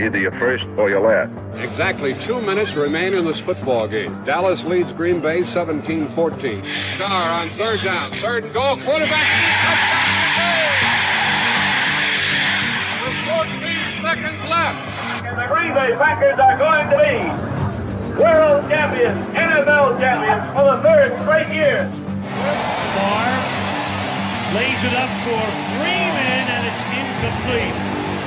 Either you're first or you're last. Exactly two minutes remain in this football game. Dallas leads Green Bay 17-14. Starr on third down. Third and goal. Quarterback. With 14 seconds left. And the Green Bay Packers are going to be world champions, NFL champions for the third straight year. Starr lays it up for Freeman, and it's incomplete.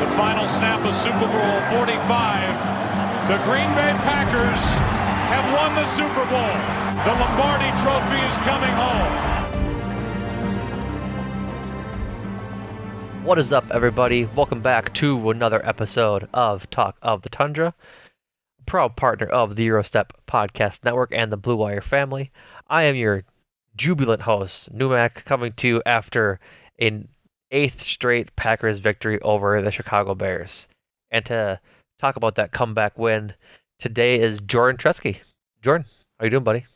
The final snap of Super Bowl 45. The Green Bay Packers have won the Super Bowl. The Lombardi Trophy is coming home. What is up, everybody? Welcome back to another episode of Talk of the Tundra, proud partner of the Gyro Step Podcast Network and the Blue Wire family. I am your jubilant host, Numac, coming to you after a eighth straight Packers victory over the Chicago Bears. And to talk about that comeback win today is Jordan Tresky. Jordan, how you doing, buddy?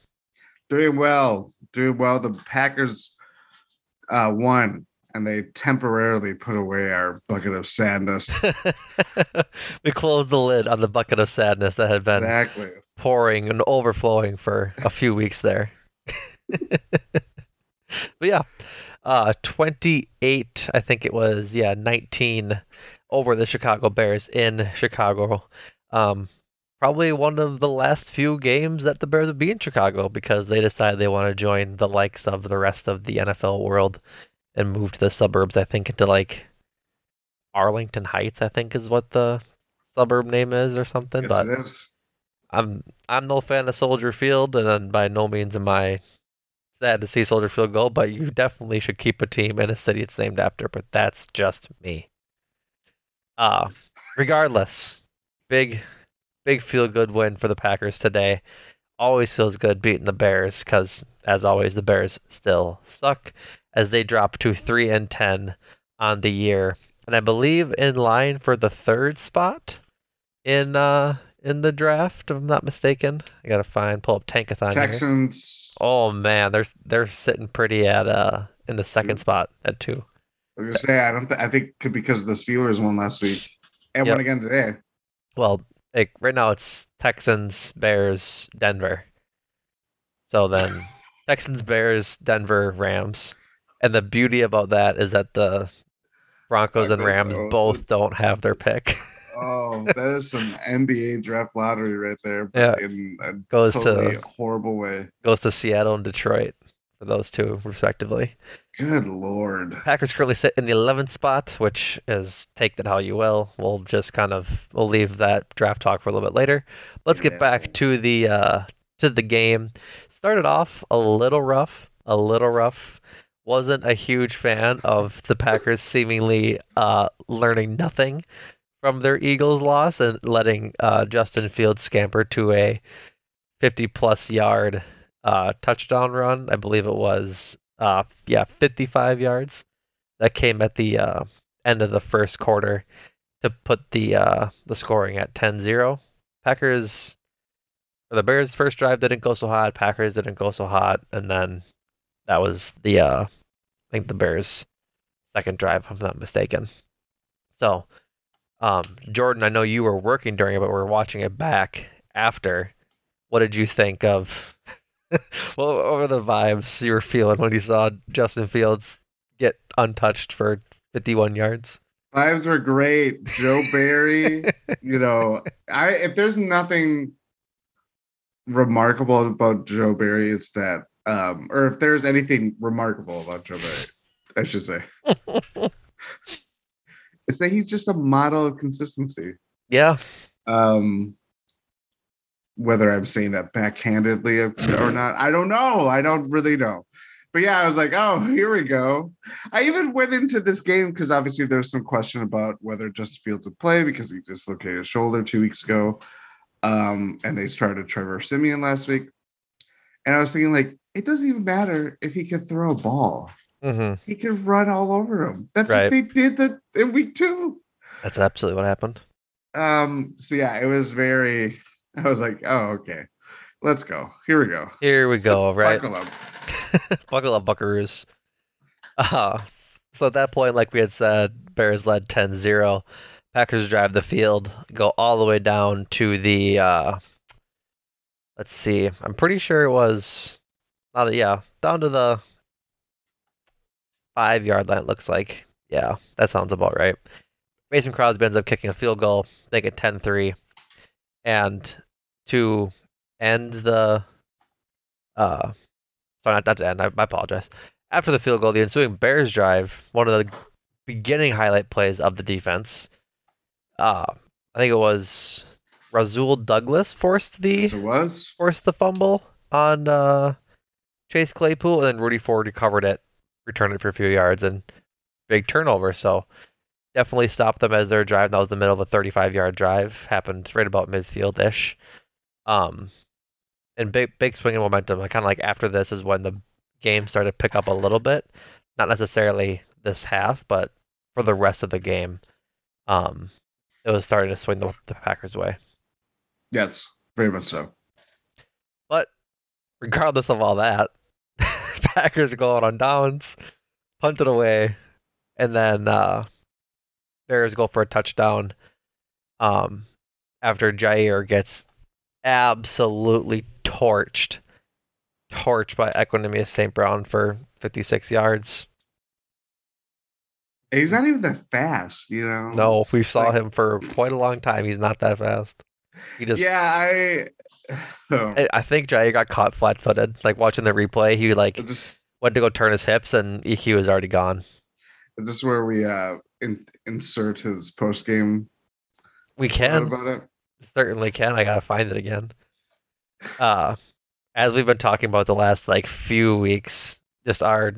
Doing well. Doing well. The Packers uh, won, and they temporarily put away our bucket of sadness. we closed the lid on the bucket of sadness that had been exactly pouring and overflowing for a few weeks there. but yeah, uh, 28, I think it was, yeah, 19 over the Chicago Bears in Chicago. Um, probably one of the last few games that the Bears would be in Chicago because they decided they want to join the likes of the rest of the NFL world and move to the suburbs, I think, into like Arlington Heights, I think is what the suburb name is or something. Yes, but it is. I'm I'm no fan of Soldier Field, and by no means am I sad to see Soldier Field go, but you definitely should keep a team in a city it's named after. But that's just me. Uh, regardless, big, big feel good win for the Packers today. Always feels good beating the Bears because, as always, the Bears still suck as they drop to three and ten on the year, and I believe in line for the third spot in uh in the draft, if I'm not mistaken. I gotta find pull up Tankathon. Texans. Here. Oh man, they're they're sitting pretty at uh in the second two. spot at two. I was gonna say I don't. Th- I think because the Steelers won last week and yep. won again today. Well, like right now it's Texans, Bears, Denver. So then Texans, Bears, Denver, Rams, and the beauty about that is that the Broncos and Rams both don't have their pick. Oh, that is some NBA draft lottery right there. yeah, in a goes totally to horrible way. Goes to Seattle and Detroit for those two, respectively. Good lord. Packers currently sit in the 11th spot, which is take that how you will. We'll just kind of we'll leave that draft talk for a little bit later. Let's get back to the uh, to the game. Started off a little rough, a little rough. Wasn't a huge fan of the Packers seemingly uh, learning nothing from their Eagles loss and letting uh, Justin Fields scamper to a 50 plus yard uh, touchdown run. I believe it was, uh, yeah, 55 yards. That came at the uh, end of the first quarter to put the uh, the scoring at 10-0. Packers, the Bears' first drive didn't go so hot. Packers didn't go so hot, and then that was the uh, I think the Bears' second drive, if I'm not mistaken. So, um, Jordan, I know you were working during it, but we're watching it back after. What did you think of? what were the vibes you were feeling when you saw Justin Fields get untouched for 51 yards? Vibes were great. Joe Barry, you know, I if there's nothing remarkable about Joe Barry, it's that um, or if there's anything remarkable about Joe Barry, I should say. it's that he's just a model of consistency. Yeah. Um whether I'm saying that backhandedly or not, I don't know. I don't really know. But yeah, I was like, oh, here we go. I even went into this game because obviously there's some question about whether Justin Fields would play because he dislocated his shoulder two weeks ago. Um, and they started Trevor Siemian last week. And I was thinking, like, it doesn't even matter if he could throw a ball. Mm-hmm. He could run all over him. That's Right. what they did the, in week two. That's absolutely what happened. Um, so yeah, it was very I was like, oh, okay. Let's go. Here we go. Here we go, right? Buckle up. Buckle up, buckaroos. Uh, so at that point, like we had said, Bears led 10-0. Packers drive the field, go all the way down to the uh let's see. I'm pretty sure it was not a, yeah, down to the 5 yard line it looks like. Yeah, that sounds about right. Mason Crosby ends up kicking a field goal, make it 10-3. And to end the uh sorry not, not to end I, I apologize after the field goal the ensuing bears drive one of the beginning highlight plays of the defense uh i think it was rasul douglas forced the Yes, it was. forced the fumble on uh chase claypool and then rudy ford recovered it returned it for a few yards and big turnover so definitely stopped them as their drive that was the middle of a 35 yard drive happened right about midfield ish um, and big big swing in momentum. I kind of like after this is when the game started to pick up a little bit, not necessarily this half, but for the rest of the game, um, it was starting to swing the, the Packers' way. Yes, very much so. But regardless of all that, Packers go out on downs, punt it away, and then uh, Bears go for a touchdown. Um, after Jaire gets absolutely torched, torched by Equanimeous St. Brown for 56 yards. He's not even that fast, you know. No, we saw like- him for quite a long time. He's not that fast. He just, Yeah, I. Oh, I, I think Jaire got caught flat-footed. Like watching the replay, he like just went to go turn his hips, and EQ was already gone. is this where we uh in, insert his post game We can. about it? certainly can. I gotta find it again. Uh, as we've been talking about the last like few weeks, just our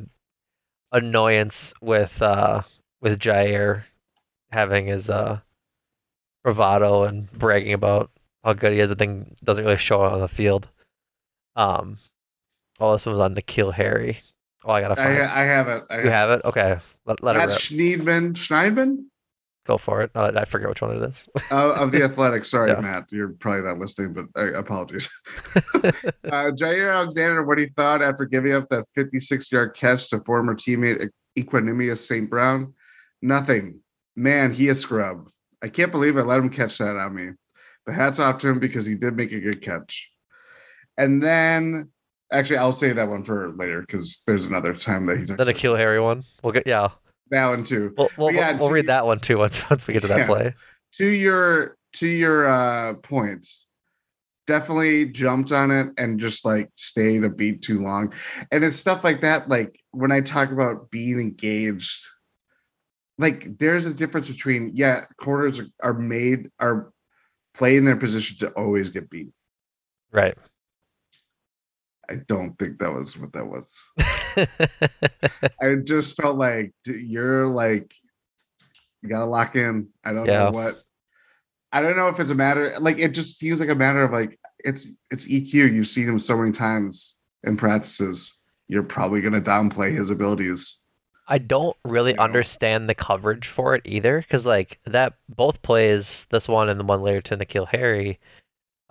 annoyance with uh with Jaire having his uh bravado and bragging about how good he is, but then doesn't really show it on the field. Um, all this one was on N'Keal Harry. Oh, I gotta find. it. I I have it. I You have it? Okay, let, let it Matt rip. Schneidman, Schneidman Go for it. Uh, I forget which one it is. uh, of the Athletic. Sorry, Yeah. Matt, you're probably not listening, but uh, apologies. uh, Jaire Alexander, what he thought after giving up that 56 yard catch to former teammate Equanimeous St. Brown? Nothing. Man, he a scrub. I can't believe I let him catch that on me. But hats off to him because he did make a good catch. And then, actually, I'll save that one for later because there's another time that he took the N'Keal Harry one. We'll get yeah. that one too. We'll we'll, yeah, we'll to- read that one too once once we get to that Yeah. play. to your to your uh points definitely jumped on it and just like stayed a beat too long and it's stuff like that like when i talk about being engaged like there's a difference between yeah quarters are, are made are played in their position to always get beat Right. i don't think that was what that was i just felt like you're like you gotta lock in i don't Yeah. know what I don't know if it's a matter like it just seems like a matter of like it's it's EQ. You've seen him so many times in practices. You're probably gonna downplay his abilities. I don't really understand the coverage for it either, because like that both plays, this one and the one later to N'Keal Harry,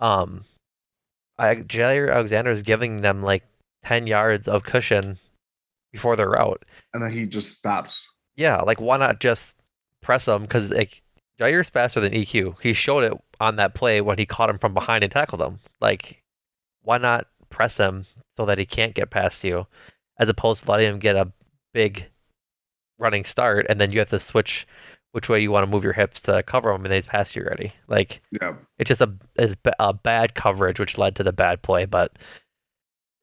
um, I, Jaire Alexander is giving them like ten yards of cushion before their route. And then he just stops. Yeah, like why not just press him? Because like Jaire's faster than EQ. He showed it on that play when he caught him from behind and tackled him. Like, why not press him so that he can't get past you, as opposed to letting him get a big running start and then you have to switch which way you want to move your hips to cover them, and he's past you already. Like, Yeah. it's just a, it's a bad coverage which led to the bad play, but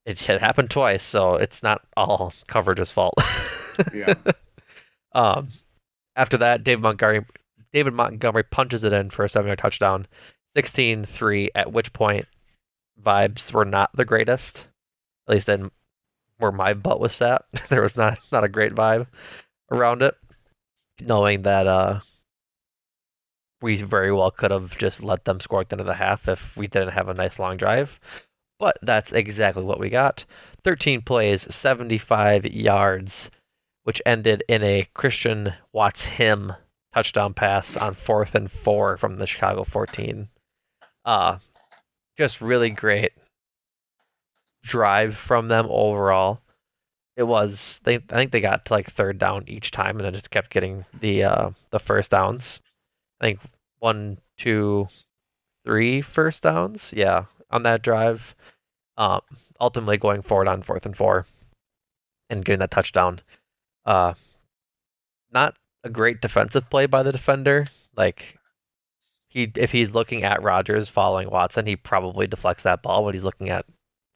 it had happened twice, so it's not all coverage's fault. Yeah. Um, after that, David Montgomery, David Montgomery punches it in for a seven-yard touchdown, 16-3. At which point, vibes were not the greatest, at least in where my butt was sat. there was not not a great vibe around it, knowing that uh, we very well could have just let them score at the end of the half if we didn't have a nice long drive. But that's exactly what we got. 13 plays, 75 yards which ended in a Christian Watson touchdown pass on fourth and four from the Chicago 14. Uh, just really great drive from them overall. It was they I think they got to like third down each time and then just kept getting the uh the first downs. I think one, two, three first downs, yeah, on that drive. Um ultimately going forward on fourth and four and getting that touchdown. Uh, not a great defensive play by the defender. Like he, if he's looking at Rodgers following Watson, he probably deflects that ball, but he's looking at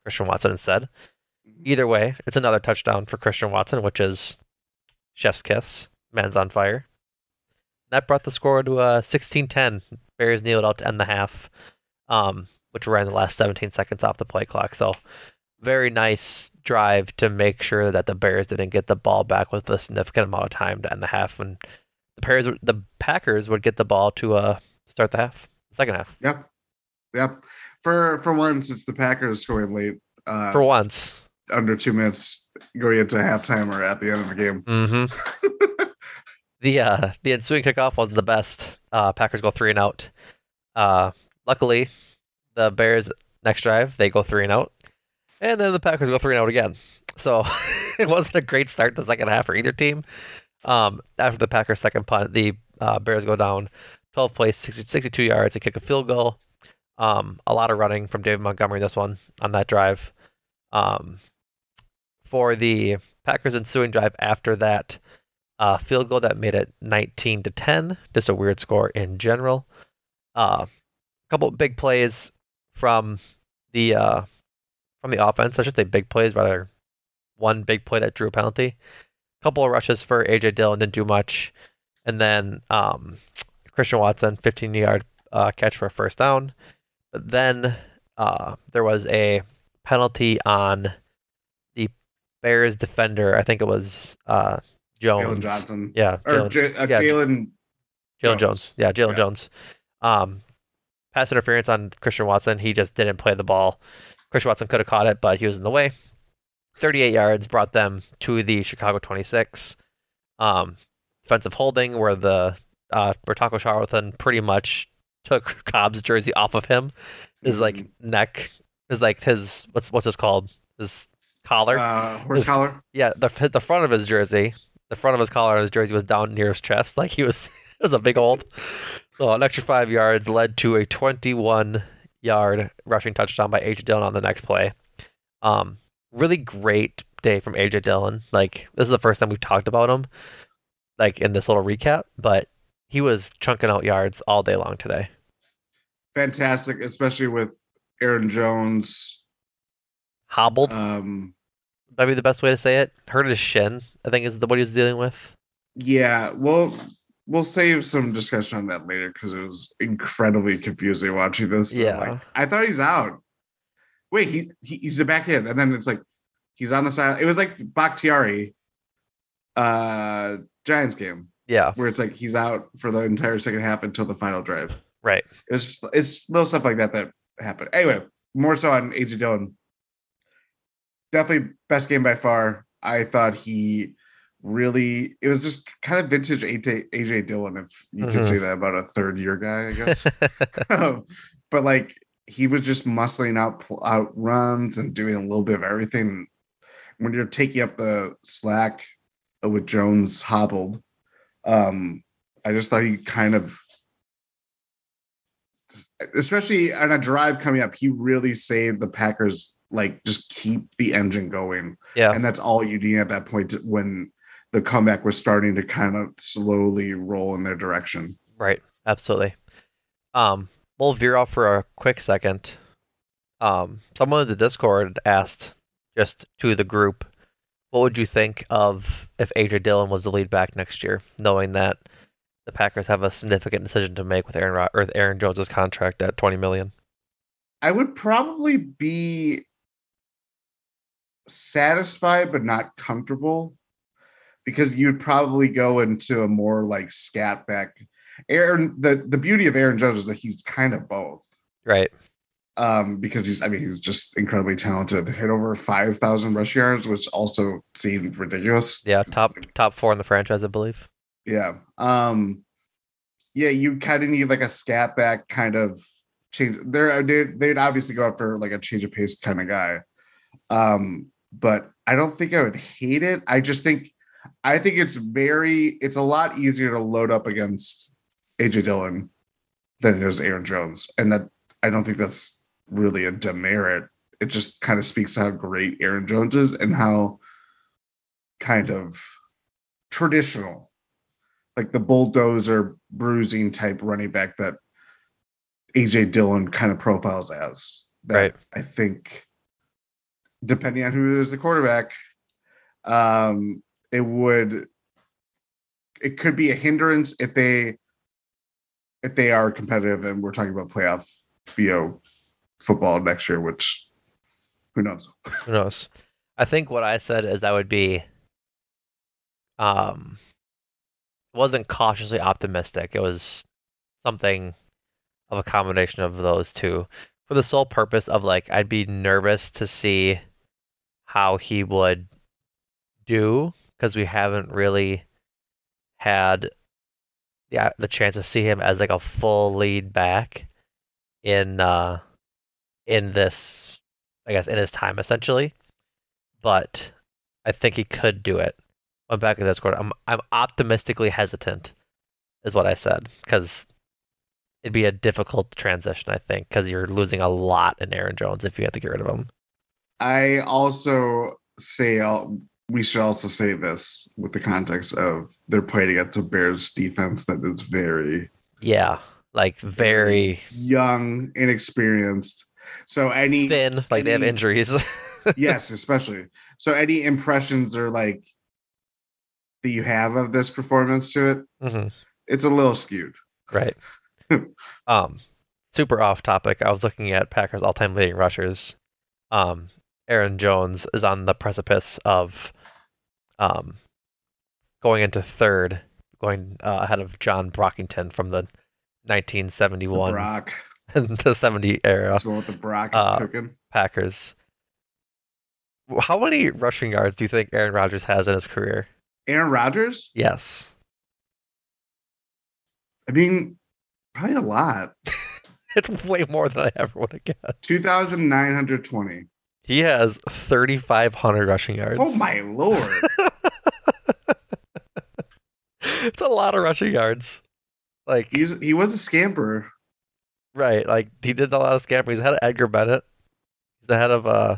Christian Watson instead. Either way, it's another touchdown for Christian Watson, which is chef's kiss. Man's on fire. That brought the score to uh, 16-10. Bears kneeled out to end the half, um, which ran the last 17 seconds off the play clock. So very nice drive to make sure that the Bears didn't get the ball back with a significant amount of time to end the half, and the Bears, the Packers would get the ball to uh start the half, second half. Yep. Yep. For for once, it's the Packers scoring late. Uh, For once. Under two minutes going into halftime or at the end of the game. Mm-hmm. the uh the ensuing kickoff wasn't the best. Uh, Packers go three and out. Uh, luckily, the Bears next drive they go three and out, and then the Packers go three and out again. So it wasn't a great start to the second half for either team. Um, after the Packers' second punt, the uh, Bears go down 12 plays, 60, 62 yards, they kick a field goal. Um, a lot of running from David Montgomery this one on that drive. Um, for the Packers' ensuing drive after that uh, field goal that made it 19 to 10, just a weird score in general. Uh, a couple big plays from the uh, from the offense. I should say big plays rather. One big play that drew a penalty. A couple of rushes for AJ Dillon didn't do much, and then um, Christian Watson 15 yard uh, catch for a first down. But then uh, there was a penalty on Bears defender. I think it was uh, Jones. Jalen Johnson. Yeah, Or Jalen- J- uh, yeah, Jalen. Jones. Jones. Yeah, Jalen Yeah. Jones. Um, pass interference on Christian Watson. He just didn't play the ball. Christian Watson could have caught it, but he was in the way. 38 yards brought them to the Chicago 26. Um, defensive holding where the uh, where Taco Charlton pretty much took Cobb's jersey off of him. His like Mm-hmm. neck is like his what's what's this called? His collar. Uh, horse His- collar. Yeah, the the front of his jersey, the front of his collar on his jersey was down near his chest, like he was it was a big old. So an extra five yards led to a 21 yard rushing touchdown by AJ Dillon on the next play. Um, really great day from AJ Dillon. Like this is the first time we've talked about him, like in this little recap, but he was chunking out yards all day long today. Fantastic, especially with Aaron Jones. Hobbled, Um, that'd be the best way to say it. Hurt his shin, I think is the, what he was dealing with. yeah, well, we'll save some discussion on that later because it was incredibly confusing watching this. Yeah. like, I thought he's out. Wait, he, he he's back in, and then it's like he's on the side. It was like Bakhtiari, uh, Giants game Yeah, where it's like he's out for the entire second half until the final drive. Right. It's it's little stuff like that that happened. Anyway, more so on AJ Dillon. Definitely best game by far. I thought he really it was just kind of vintage AJ, AJ Dillon, if you Mhm. could say that about a third year guy, I guess. but like he was just muscling out out runs and doing a little bit of everything. When you're taking up the slack with Jones hobbled, um, I just thought he kind of, especially on a drive coming up, he really saved the Packers. Like just keep the engine going, yeah. and that's all you need at that point when the comeback was starting to kind of slowly roll in their direction. Right. Absolutely. Um, we'll veer off for a quick second. Um, someone in the Discord asked just to the group, what would you think of if AJ Dillon was the lead back next year, knowing that the Packers have a significant decision to make with Aaron Rod- or Aaron Jones's contract at 20 million? I would probably be satisfied but not comfortable because you'd probably go into a more like scat back. Aaron, the the beauty of Aaron Judge is that he's kind of both. Right. Um, because he's I mean he's just incredibly talented. Hit over five thousand rush yards, which also seemed ridiculous. Yeah. Top like- top four in the franchise, I believe. yeah. Um yeah, you kind of need like a scat back kind of change. There they they'd obviously go after like a change of pace kind of guy. Um, but I don't think I would hate it. I just think I think it's very it's a lot easier to load up against AJ Dillon than it is Aaron Jones. And that I don't think that's really a demerit. It just kind of speaks to how great Aaron Jones is and how kind of traditional, like the bulldozer bruising type running back that AJ Dillon kind of profiles as. That Right. I think, depending on who is the quarterback, um, it would it could be a hindrance if they if they are competitive and we're talking about playoff BO football next year, which who knows? Who knows? I think what I said is I would be um wasn't cautiously optimistic. It was something of a combination of those two. For the sole purpose of like I'd be nervous to see how he would do because we haven't really had the the chance to see him as like a full lead back in uh in this I guess in his time essentially. But I think he could do it. I'm back in Discord. I'm I'm optimistically hesitant, is what I said, because it'd be a difficult transition. I think because you're losing a lot in Aaron Jones if you have to get rid of him. I also say I'll, we should also say this with the context of they're playing against a Bears defense that is very Yeah, like very young, inexperienced. So any thin. Like they have injuries. yes, especially. So any impressions or like that you have of this performance to it, hmm it's a little skewed. Right. um, super off topic. I was looking at Packers all-time leading rushers. Um, Aaron Jones is on the precipice of um going into third, going uh, ahead of John Brockington from the The 1971 Brock. the 70 era That's what the Brock is Uh, cooking. Packers. How many rushing yards do you think Aaron Rodgers has in his career? Aaron Rodgers? Yes. I mean, probably a lot. It's way more than I ever would have guessed. 2,920. He has 3,500 rushing yards. Oh my lord. it's a lot of rushing yards. Like He's he was a scamper. right, like he did a lot of scampering. He's ahead of Edgar Bennett. He's ahead of uh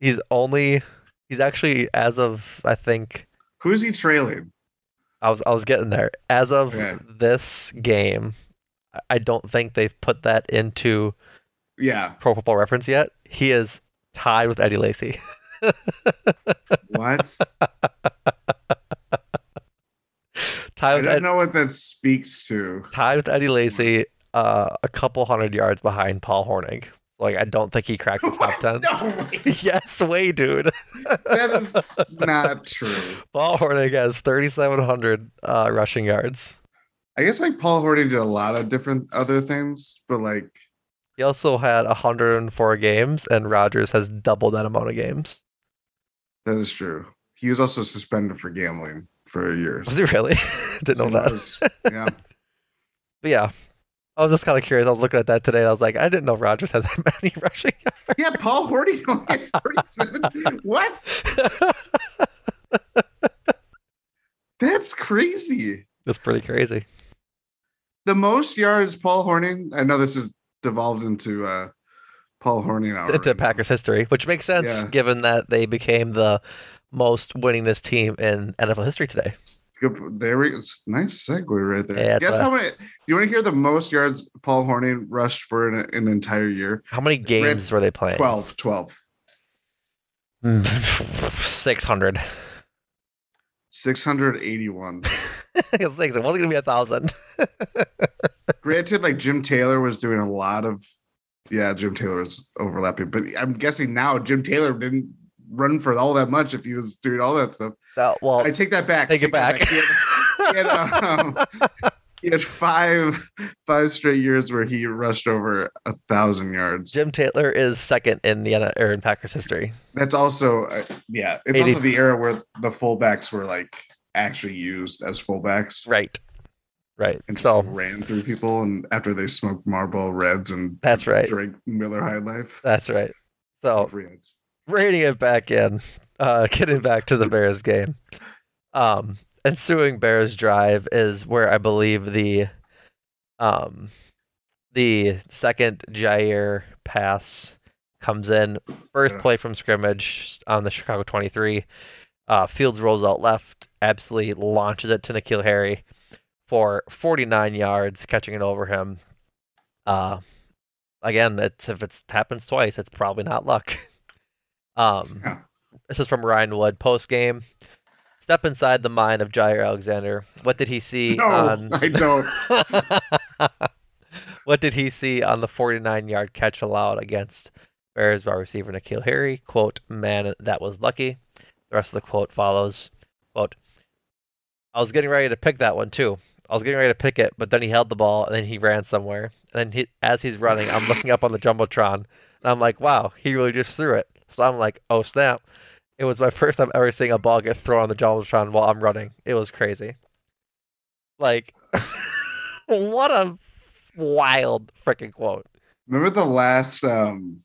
he's only he's actually as of I think Who's he trailing? I was I was getting there. As of Okay. this game, I- I don't think they've put that into Yeah. Pro Football Reference yet. He is tied with Eddie Lacy. What? tied I with don't Ed, know what that speaks to. tied with Eddie Lacy, uh, a couple hundred yards behind Paul Hornung. Like I don't think he cracked the top ten. No way. yes, way, dude. That is not true. Paul Hornung has 3,700 uh, rushing yards. I guess like Paul Hornung did a lot of different other things, but like He also had 104 games, and Rodgers has double that amount of games. that is true. He was also suspended for gambling for a year. Was he really? Didn't know that. was- yeah. But yeah, I was just kind of curious. I was looking at that today. And I was like, I didn't know Rodgers had that many rushing Yeah, Paul Hornung only had 37. what? That's crazy. That's pretty crazy. The most yards Paul Hornung. I know this has devolved into uh Paul Hornung hour. Into Packers history, which makes sense Yeah. given that they became the most winningest team in NFL history today. Good- There we Nice segue right there. Yeah, Guess how many? Do you want to hear the most yards Paul Hornung rushed for an, an entire year? How many games were they playing? 12. 12. 600. 681. it wasn't going to be a thousand. Granted, like Jim Taylor was doing a lot of, yeah, Jim Taylor was overlapping, but I'm guessing now Jim Taylor didn't run for all that much if he was doing all that stuff. That, well, I take that back. take it that back. He had, he had, um, he had five five straight years where he rushed over a thousand yards. Jim Taylor is second in the or in Packers history. That's also, uh, yeah, it's 80 also the era where the fullbacks were like actually used as fullbacks Right. Right. and So ran through people, and after they smoked Marlboro Reds and that's right. drank Miller High Life. That's right. So Free it back in, uh, getting back to the Bears game. Um, ensuing Bears drive is where I believe the um the second Jaire pass comes in. First play from scrimmage on the Chicago 23. Uh, Fields rolls out left, absolutely launches it to N'Keal Harry for 49 yards, catching it over him. Uh, again, it's if it's happens twice, it's probably not luck. Um, Yeah. this is from Ryan Wood post game. Step inside the mind of Jaire Alexander. What did he see No, on? I don't. what did he see on the 49 yard catch allowed against Bears wide receiver N'Keal Harry? Quote, man, that was lucky. The rest of the quote follows. Quote, I was getting ready to pick that one too. I was getting ready to pick it, but then he held the ball and then he ran somewhere. And then he, as he's running, I'm looking up on the Jumbotron and I'm like, wow, he really just threw it. So I'm like, oh snap. It was my first time ever seeing a ball get thrown on the Jumbotron while I'm running. It was crazy. Like, what a wild freaking quote. Remember the last um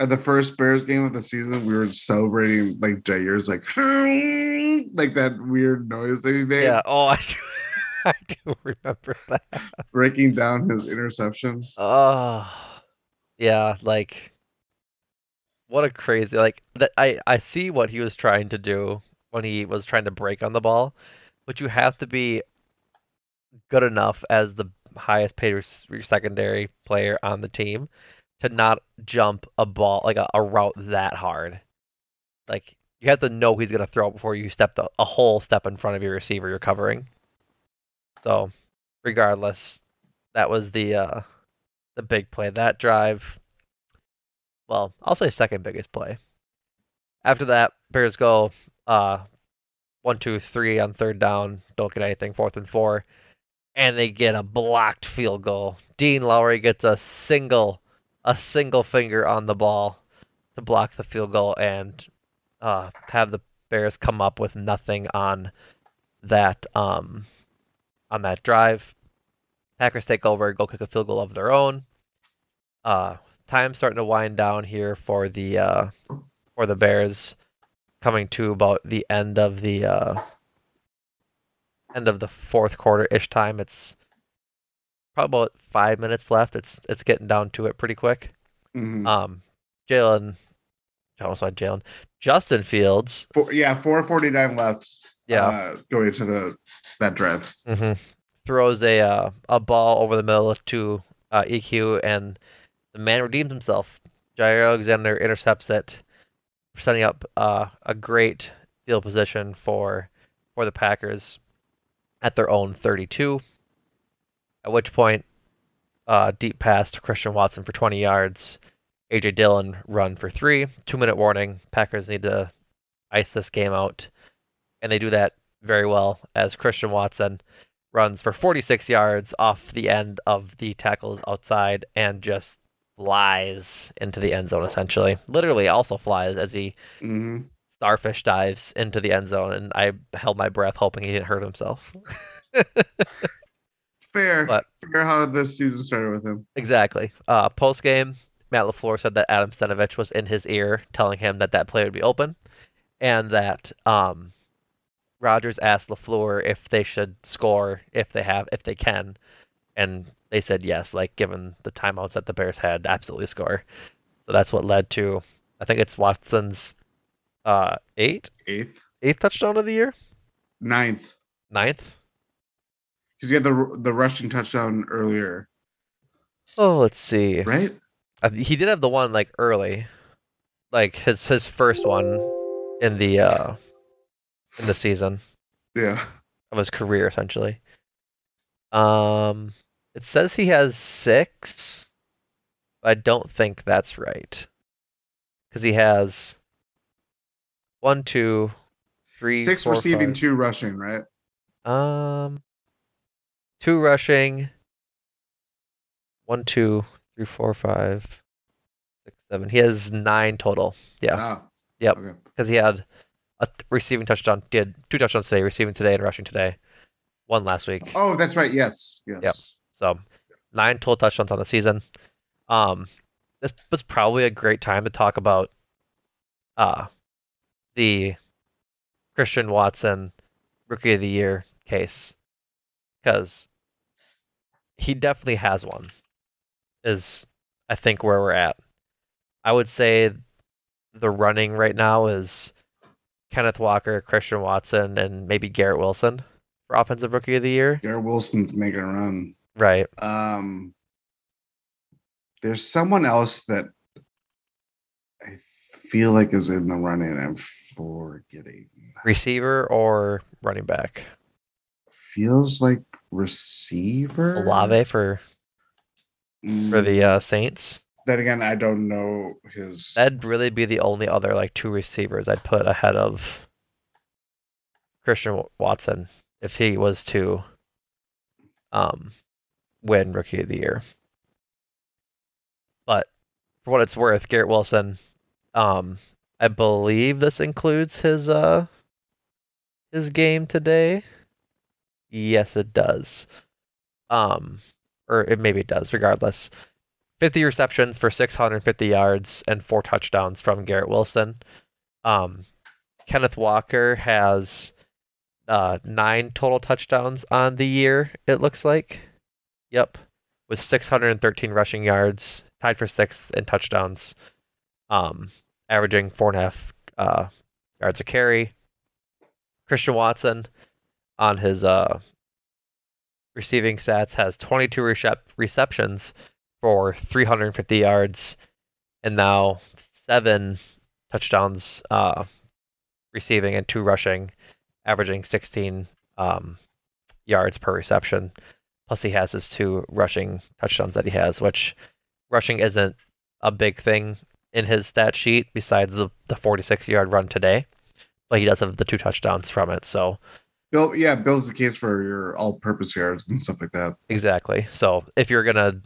at the first Bears game of the season, we were celebrating like Jaire's like like that weird noise that he made, Yeah. Oh, I do, I do remember that. breaking down his interception. Oh, yeah. Like, what a crazy like that. I I see what he was trying to do when he was trying to break on the ball, but you have to be good enough as the highest paid secondary player on the team to not jump a ball like a, a route that hard. Like you have to know he's gonna throw it before you step the, a whole step in front of your receiver you're covering. So, regardless, that was the uh, the big play. That drive, well, I'll say second biggest play. After that, Bears go uh, one, two, three on third down. Don't get anything. Fourth and four, and they get a blocked field goal. Dean Lowry gets a single, a single finger on the ball to block the field goal and uh, have the Bears come up with nothing on that um, on that drive. Packers take over, go kick a field goal of their own. Uh, time starting to wind down here for the uh, for the Bears, coming to about the end of the uh, end of the fourth quarter ish time. It's probably about five minutes left. It's it's getting down to it pretty quick. Mhm. Um, Jalen, I almost said Jalen, Justin Fields. Four, yeah, four forty nine left. Yeah. uh, going to the that drive. hmm Throws a uh, a ball over the middle to uh, EQ, and the man redeems himself. Jaire Alexander intercepts it, setting up uh, a great field position for for the Packers at their own 32. At which point, uh, deep pass to Christian Watson for 20 yards. AJ Dillon run for three. Two minute warning. Packers need to ice this game out, and they do that very well as Christian Watson runs for 46 yards off the end of the tackles outside and just flies into the end zone essentially. Literally also flies as he hmm starfish dives into the end zone and I held my breath hoping he didn't hurt himself. Fair. But- Fair how this season started with him. exactly. Uh post game Matt LaFleur said that Adam Stenavich was in his ear telling him that that play would be open and that um Rodgers asked LaFleur if they should score if they have if they can and they said yes like given the timeouts that the Bears had absolutely score. So that's what led to I think it's Watson's uh 8 Eighth, eighth touchdown of the year, ninth. ninth. He's got the the rushing touchdown earlier, Oh, let's see. right? I He did have the one like early, like his his first one in the uh in the season Yeah. of his career essentially. Um, it says he has six. But I don't think that's right, because he has one, two, three, Six four, receiving, five- two rushing, right? Um, two rushing. One, two, three, four, five, six, seven. He has nine total. Yeah, Ah, Yep. Okay. because he had a th- receiving touchdown. Did two touchdowns today, receiving today, and rushing today. One last week. Oh, that's right. Yes. Yes. Yep. So nine total touchdowns on the season. Um, this was probably a great time to talk about uh the Christian Watson Rookie of the Year case because he definitely has one. Is I think where we're at. I would say the running right now is Kenneth Walker, Christian Watson, and maybe Garrett Wilson for Offensive Rookie of the Year. Garrett Wilson's making a run. Right. Um, there's someone else that I feel like is in the running. I'm forgetting. receiver or running back? Feels like receiver. Olave for for the uh, Saints. Then again, I don't know his. That'd really be the only other like two receivers I'd put ahead of Christian Watson if he was to um win Rookie of the Year. But for what it's worth, Garrett Wilson, um, I believe this includes his uh his game today. Yes, it does. Um, or it maybe it does. Regardless, 50 receptions for 650 yards and four touchdowns from Garrett Wilson. Um, Kenneth Walker has uh, nine total touchdowns on the year, it looks like. Yep. With 613 rushing yards, tied for sixth in touchdowns, um, averaging four and a half uh, yards a carry. Christian Watson on his uh, receiving stats has 22 recep- receptions for 350 yards and now seven touchdowns uh, receiving and two rushing, averaging 16 um, yards per reception. Plus, he has his two rushing touchdowns that he has, which rushing isn't a big thing in his stat sheet besides the, the 46 yard run today. But he does have the two touchdowns from it. So, Bill, yeah, builds the case for your all-purpose yards and stuff like that. Exactly. So if you're gonna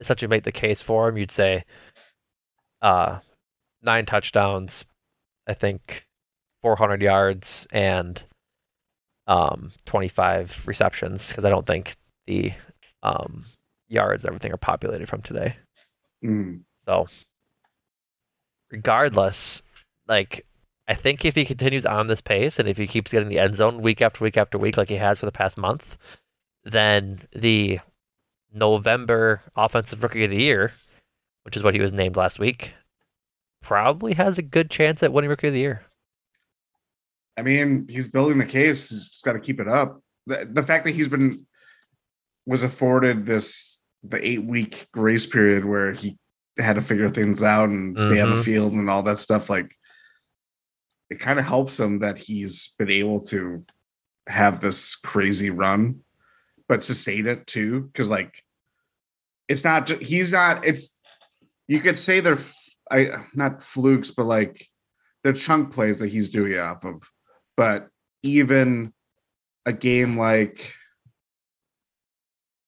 essentially make the case for him, you'd say uh nine touchdowns, I think 400 yards and um 25 receptions because I don't think the um yards everything are populated from today. Mm. So regardless, like I think if he continues on this pace and if he keeps getting the end zone week after week after week like he has for the past month, then the November offensive rookie of the year, which is what he was named last week, probably has a good chance at winning rookie of the year. I mean, he's building the case. He's just got to keep it up. The, the fact that he's been was afforded this the eight week grace period where he had to figure things out and stay on the Mhm. field and all that stuff, like it kind of helps him that he's been able to have this crazy run, but sustain it too. Because like, it's not. He's not. It's you could say they're f- I not flukes, but like they're chunk plays that he's doing off of. But even a game like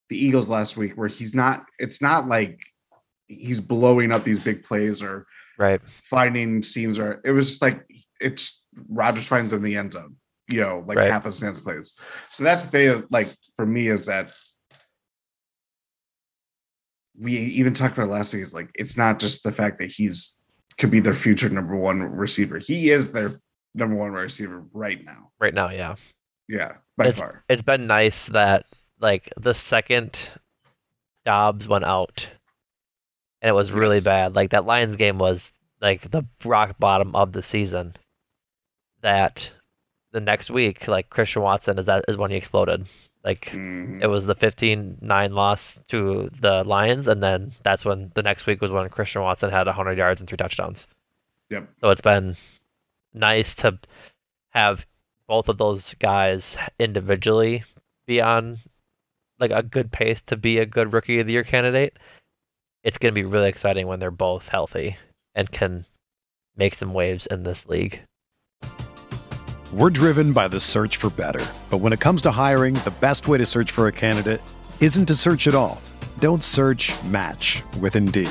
the Eagles last week, where he's not. It's not like he's blowing up these big plays or right finding seams, or it was just like it's Rodgers finds in the end zone. You know, like Right. half a stance plays. So that's the thing. Like for me, is that we even talked about last week. Is like it's not just the fact that he's could be their future number one receiver. He is their number one receiver right now. right now. Yeah. Yeah, by it's, far. it's been nice that like the second Doubs went out, and it was really Yes. bad. Like that Lions game was like the rock bottom of the season. That the next week, like Christian Watson is that is when he exploded. Like Mhm. it was the 15-9 loss to the Lions, and then that's when the next week was when Christian Watson had 100 yards and three touchdowns. Yep. So it's been nice to have both of those guys individually be on like a good pace to be a good rookie of the year candidate. It's going to be really exciting when they're both healthy and can make some waves in this league. We're driven by the search for better. But when it comes to hiring, the best way to search for a candidate isn't to search at all. Don't search match with Indeed.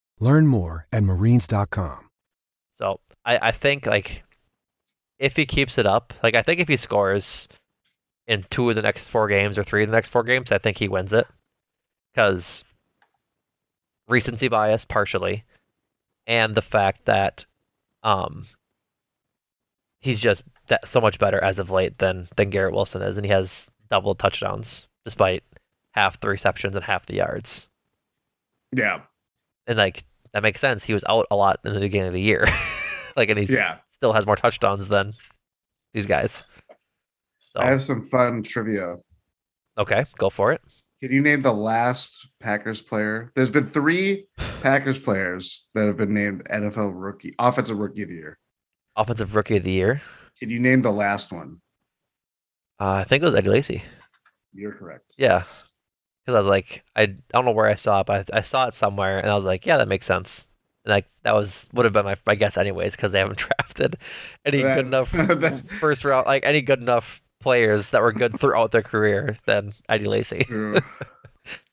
Learn more at marines.com. So I, I think like if he keeps it up, like I think if he scores in two of the next four games or three of the next four games, I think he wins it. Because recency bias partially, and the fact that um he's just that so much better as of late than than Garrett Wilson is, and he has double touchdowns despite half the receptions and half the yards. Yeah. And like that makes sense. He was out a lot in the beginning of the year. like and he's Yeah. still has more touchdowns than these guys. So I have some fun trivia. okay, go for it. Can you name the last Packers player? There's been three Packers players that have been named NFL rookie, offensive rookie of the year. Offensive rookie of the year. Can you name the last one? Uh, I think it was Eddie Lacy. You're correct. Yeah. Because I was like, I, I don't know where I saw it, but I, I saw it somewhere, and I was like, yeah, that makes sense. And like that was would have been my, my guess anyways, because they haven't drafted any That- good enough first round, like any good enough players that were good throughout their career than Eddie Lacy.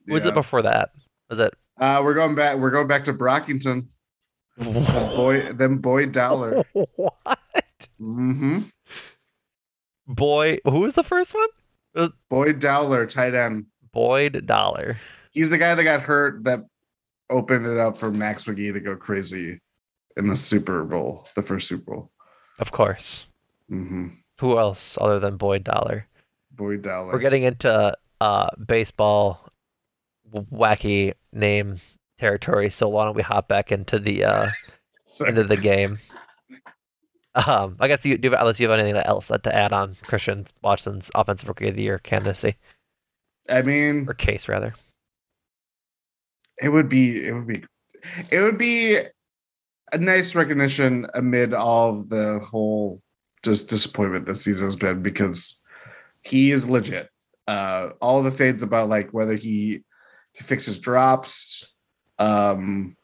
Was Yeah. it before that? Was it Uh, we're going back. We're going back to Brockington. Them boy, them Boyd Dowler. what? hmm Boy, who was the first one? Was Boyd Dowler, tight end. Boyd Dowler. He's the guy that got hurt that opened it up for Max McGee to go crazy in the Super Bowl, the first Super Bowl. Of course. hmm Who else other than Boyd Dowler? Boyd Dowler. We're getting into uh, baseball wacky name territory, so why don't we hop back into the uh, into the game? Um, I guess you do unless you have anything else to add on Christian Watson's offensive rookie of the year candidacy I mean, or case rather. it would be it would be it would be a nice recognition amid all of the whole just disappointment this season has been because he is legit. Uh all the fades about like whether he he fixes drops, um,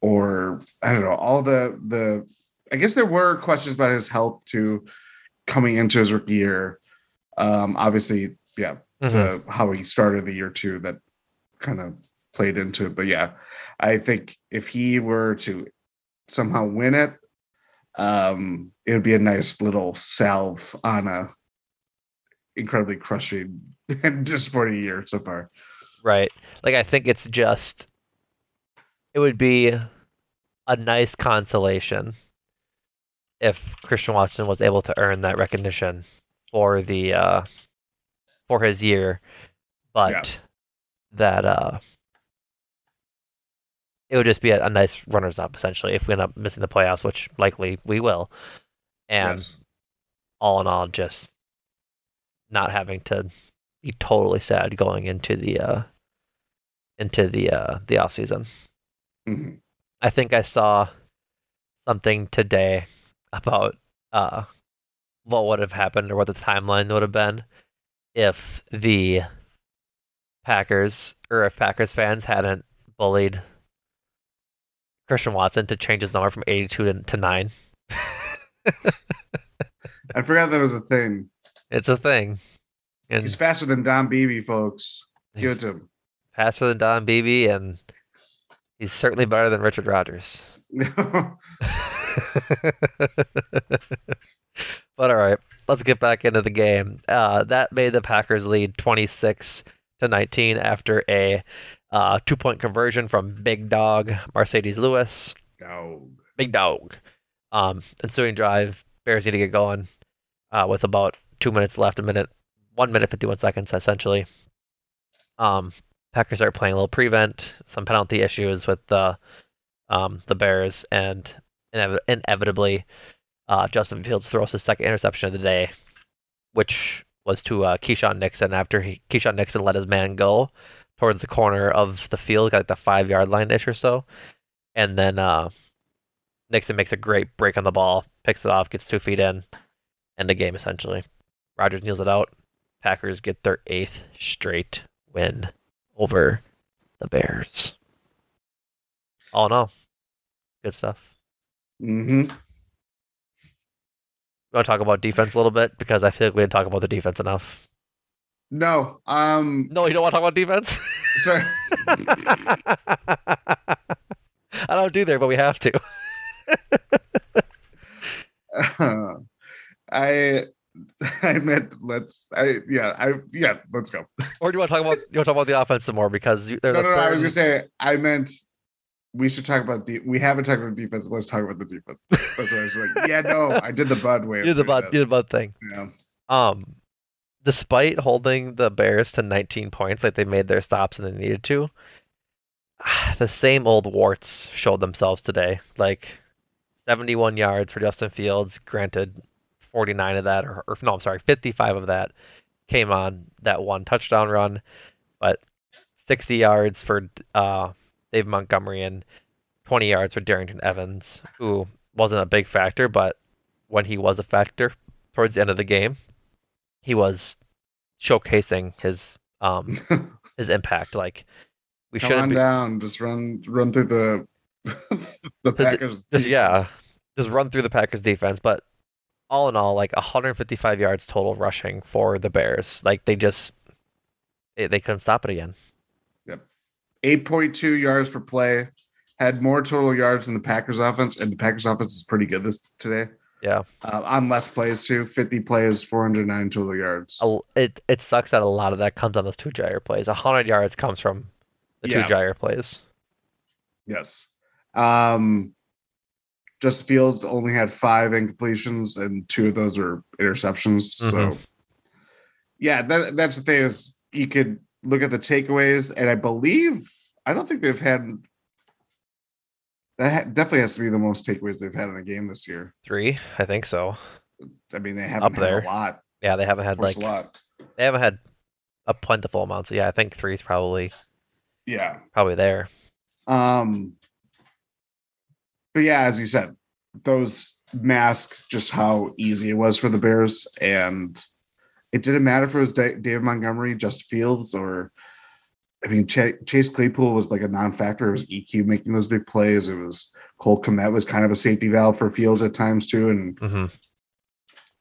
or I don't know, all the the. I guess there were questions about his health too, coming into his rookie year. Um, obviously, yeah, Mhm. the how he started the year too that kind of played into it. But yeah, I think if he were to somehow win it, um, it would be a nice little salve on a incredibly crushing and disappointing year so far. Right. Like I think it's just it would be a nice consolation if Christian Watson was able to earn that recognition for the uh for his year, but that uh it would just be a, a nice runners up essentially if we end up missing the playoffs, which likely we will. And Yes. all in all just not having to be totally sad going into the uh into the uh the off season. Mhm. I think I saw something today about uh what would have happened or what the timeline would have been if the Packers or if Packers fans hadn't bullied Christian Watson to change his number from 82 to, to 9. I forgot that was a thing. It's a thing. And He's faster than Don Beebe, folks. Give it to him. faster than Don Beebe and he's certainly better than Richard Rodgers. but all right, let's get back into the game. Uh, that made the Packers lead 26 to 19 after a uh, two-point conversion from Big Dog Marcedes Lewis. Dog. Big Dog. Um, ensuing drive, Bears need to get going uh, with about two minutes left, a minute, one minute, 51 seconds, essentially. Um, Packers are playing a little prevent, some penalty issues with the um, the Bears, and inev- inevitably, uh, Justin Fields throws his second interception of the day, which was to uh, Keisean Nixon after he, Keisean Nixon let his man go towards the corner of the field, like the five yard line ish or so, and then uh, Nixon makes a great break on the ball, picks it off, gets two feet in, end the game essentially. Rodgers kneels it out. Packers get their eighth straight win over the Bears. All in all, good stuff. hmm You want to talk about defense a little bit because I feel like we didn't talk about the defense enough. No. Um. No, you don't want to talk about defense. Sorry. I don't do there, but we have to. I I meant let's I yeah I yeah let's go. Or do you want to talk about you want to talk about the offense some more because you- there's No, no, no. I was gonna say I meant we should talk about the we haven't talked about defense. Let's talk about the defense. That's what I was like. Yeah, no, I did the Bud way. did the bud, did the bud thing. Yeah. Um, despite holding the Bears to 19 points, like they made their stops and they needed to, the same old warts showed themselves today. Like 71 yards for Justin Fields. Granted, 49 of that, or, or no, I'm sorry, 55 of that came on that one touchdown run, but 60 yards for uh, Dave Montgomery and 20 yards for Darrynton Evans, who wasn't a big factor, but when he was a factor towards the end of the game, he was showcasing his um his impact. Like we shouldn't on be down. Just run run through the the Packers. just, yeah, just run through the Packers defense. But all in all, like 155 yards total rushing for the Bears. Like they just they, they couldn't stop it again. Yep. 8.2 yards per play. Had more total yards than the Packers offense, and the Packers offense is pretty good this today. Yeah, Uh, on less plays too. 50 plays, 409 total yards. it it sucks that a lot of that comes on those two gyre plays. 100 yards comes from the Yeah. two gyre plays. Yes. Um Justin Fields only had five incompletions, and two of those are interceptions. So Mhm. yeah, that, that's the thing is you could look at the takeaways, and I believe I don't think they've had that ha- definitely has to be the most takeaways they've had in a game this year. Three, I think so. I mean, they haven't Up had there. a lot. Yeah, they haven't had like a lot. they haven't had a plentiful amount. So yeah, I think three's probably Yeah. probably there. Um, but yeah, as you said, those masks just how easy it was for the Bears, and it didn't matter if it was Da- David Montgomery, just Fields, or I mean, Ch- Chase Claypool was like a non-factor. It was EQ making those big plays. It was Cole Kmet was kind of a safety valve for Fields at times too, and hmm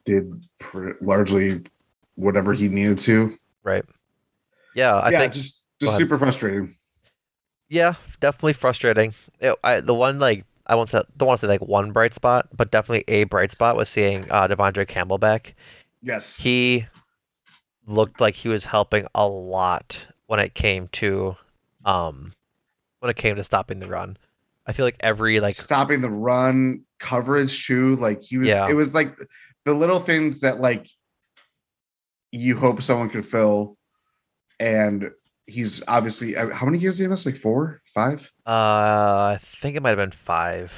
did pr- largely whatever he needed to. Right. Yeah, I yeah, think just just super frustrating. Yeah, definitely frustrating. It, I, the one like I won't say, don't want to say like one bright spot, but definitely a bright spot was seeing uh, De'Vondre Campbell back. Yes, He looked like he was helping a lot when it came to um when it came to stopping the run. I feel like every like stopping the run coverage too. Like he was, Yeah. it was like the little things that like you hope someone could fill, and he's obviously uh, how many games did he miss? Like four, five. uh I think it might have been five.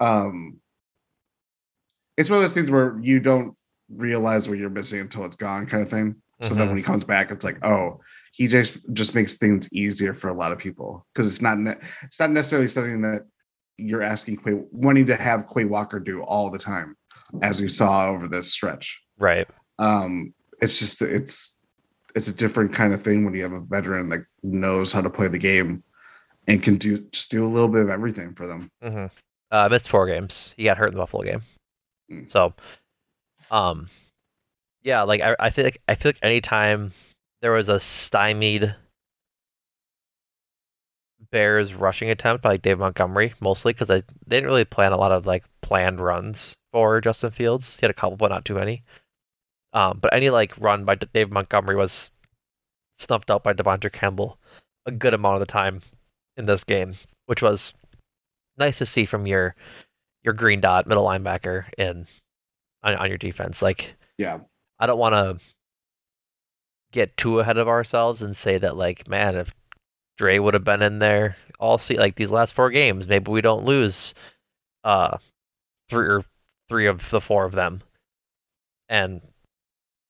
Um, it's one of those things where you don't realize what you're missing until it's gone, kind of thing. So then Mhm. when he comes back, it's like, oh, he just just makes things easier for a lot of people because it's not ne- it's not necessarily something that you're asking Quay, wanting to have Quay Walker do all the time, as we saw over this stretch. Right. Um, it's just it's it's a different kind of thing when you have a veteran that knows how to play the game and can do just do a little bit of everything for them. hmm Uh, missed four games. He got hurt in the Buffalo game. Mm. So, um, yeah, like I, I feel like I feel like anytime there was a stymied Bears rushing attempt by like Dave Montgomery, mostly because they didn't really plan a lot of like planned runs for Justin Fields. He had a couple, but not too many. Um, but any like run by D- Dave Montgomery was snuffed out by Devontae Campbell a good amount of the time in this game, which was nice to see from your your green dot middle linebacker in on, on your defense. Like Yeah. I don't want to get too ahead of ourselves and say that like man if Dre would have been in there all see like these last four games maybe we don't lose uh three or three of the four of them and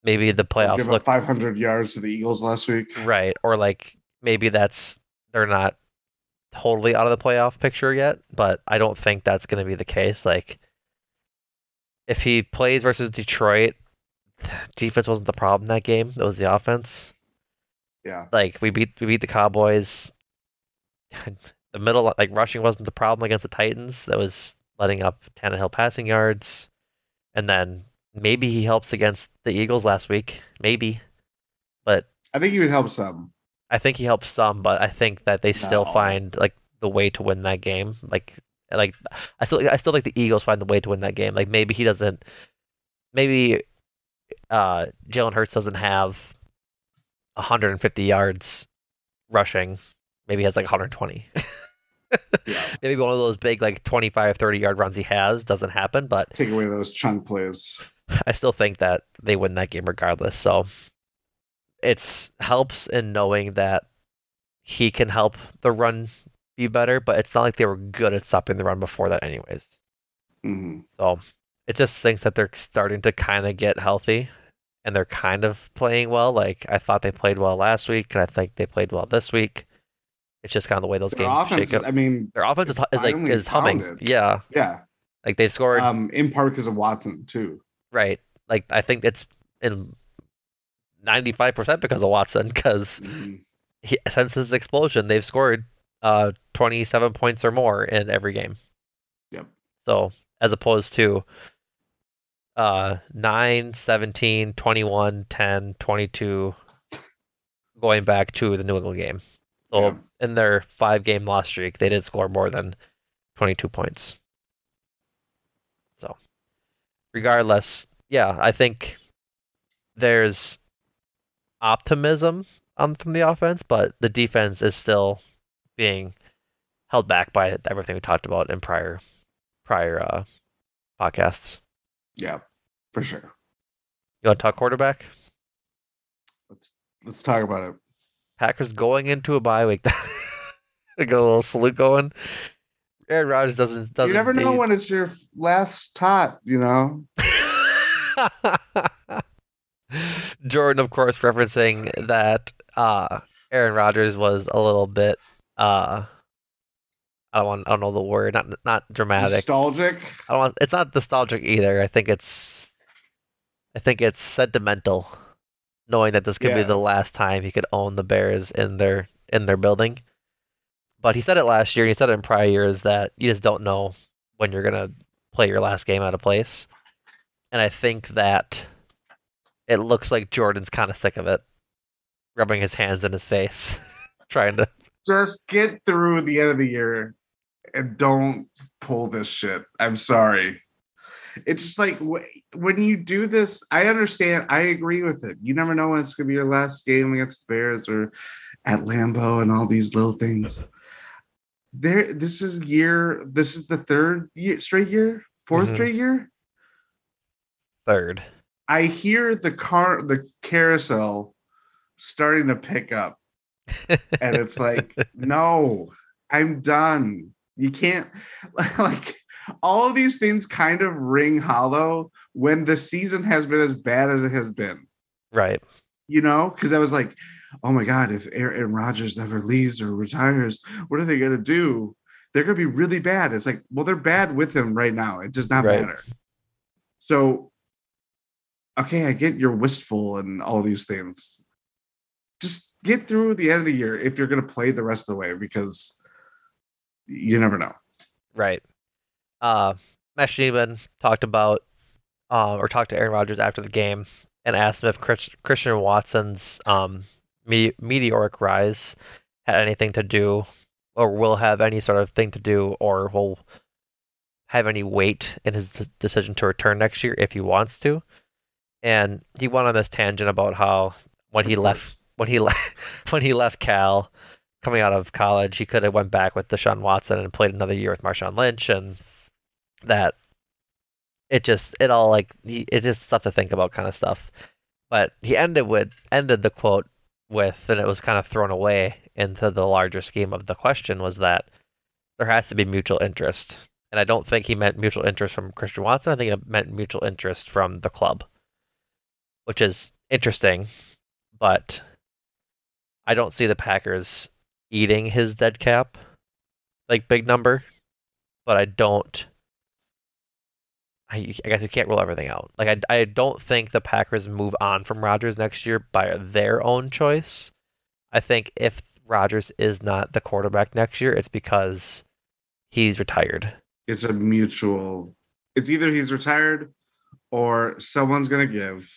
maybe the playoffs Give look 500 yards to the Eagles last week. Right. Or like maybe that's they're not totally out of the playoff picture yet, but I don't think that's going to be the case. Like if he plays versus Detroit, defense wasn't the problem that game. It was the offense. Yeah. Like we beat we beat the Cowboys. The middle like rushing wasn't the problem against the Titans. That was letting up Tannehill passing yards. And then maybe he helps against the Eagles last week. Maybe. But I think he would help some. I think he helps some, but I think that they still No. find like the way to win that game. Like, like I still, I still think the Eagles find the way to win that game. Like maybe he doesn't, maybe uh, Jalen Hurts doesn't have 150 yards rushing. Maybe he has like 120. Yeah. maybe one of those big like 25, 30 yard runs he has doesn't happen, but Take away those chunk plays. I still think that they win that game regardless. So it's helps in knowing that he can help the run be better, but it's not like they were good at stopping the run before that anyways. hmm So it just thinks that they're starting to kind of get healthy and they're kind of playing well. Like I thought they played well last week and I think they played well this week. It's just kind of the way those Their games offense, shake up. I mean, Their offense is, is like is humming. it. Yeah. yeah. Like they've scored Um, in part because of Watson too. Right. Like I think it's in 95% because of Watson because Mhm. since his explosion they've scored uh 27 points or more in every game. Yep. So, as opposed to uh 9, 17, 21, 10, 22 going back to the New England game. So, Yeah. in their 5 game loss streak, they did score more than 22 points. So, regardless, yeah, I think there's optimism um, from the offense, but the defense is still being held back by everything we talked about in prior prior uh, podcasts. Yeah, for sure. You want to talk quarterback? Let's let's talk about it. Packers going into a bye week. I got a little salute going. Aaron Rodgers doesn't doesn't. you never know need- when it's your last tot. You know. Jordan, of course, referencing that uh, Aaron Rodgers was a little bit uh, I don't want I don't know the word, not not dramatic. Nostalgic. I don't want, it's not nostalgic either. I think it's I think it's sentimental. knowing that this could be the last time he could own the Bears in their in their building. But he said it last year, and he said it in prior years that you just don't know when you're gonna play your last game out of place. And I think that it looks like Jordan's kind of sick of it, rubbing his hands in his face, trying to. Just get through the end of the year and don't pull this shit. I'm sorry. It's just like when you do this, I understand. I agree with it. You never know when it's going to be your last game against the Bears or at Lambeau and all these little things. There, this is year. This is the third year, straight year, 4th Mhm. straight year. Third. I hear the car, the carousel starting to pick up. And it's like, no, I'm done. You can't, like, all of these things kind of ring hollow when the season has been as bad as it has been, Right. you know? Because I was like, oh my God, if Aaron Rodgers ever leaves or retires, what are they going to do? They're going to be really bad. It's like, well, they're bad with him right now. It does not Right. matter. So, okay, I get you're wistful and all these things. Just get through the end of the year if you're going to play the rest of the way because you never know. Right. Uh, Matt Schneidman talked about, uh, or talked to Aaron Rodgers after the game and asked him if Chris, Christian Watson's um, me- meteoric rise had anything to do, or will have any sort of thing to do, or will have any weight in his decision to return next year if he wants to. And he went on this tangent about how when he left, when he left, when he left Cal, coming out of college, he could have went back with Deshaun Watson and played another year with Marshawn Lynch, and that it just it all like it's just stuff to think about kind of stuff. But he ended with ended the quote with, and it was kind of thrown away into the larger scheme of the question was that there has to be mutual interest, and I don't think he meant mutual interest from Christian Watson. I think it meant mutual interest from the club, which is interesting, but I don't see the Packers eating his dead cap, like big number, but I don't. I, I guess you can't rule everything out. Like I, I don't think the Packers move on from Rodgers next year by their own choice. I think if Rodgers is not the quarterback next year, it's because he's retired. It's a mutual, it's either he's retired or someone's going to give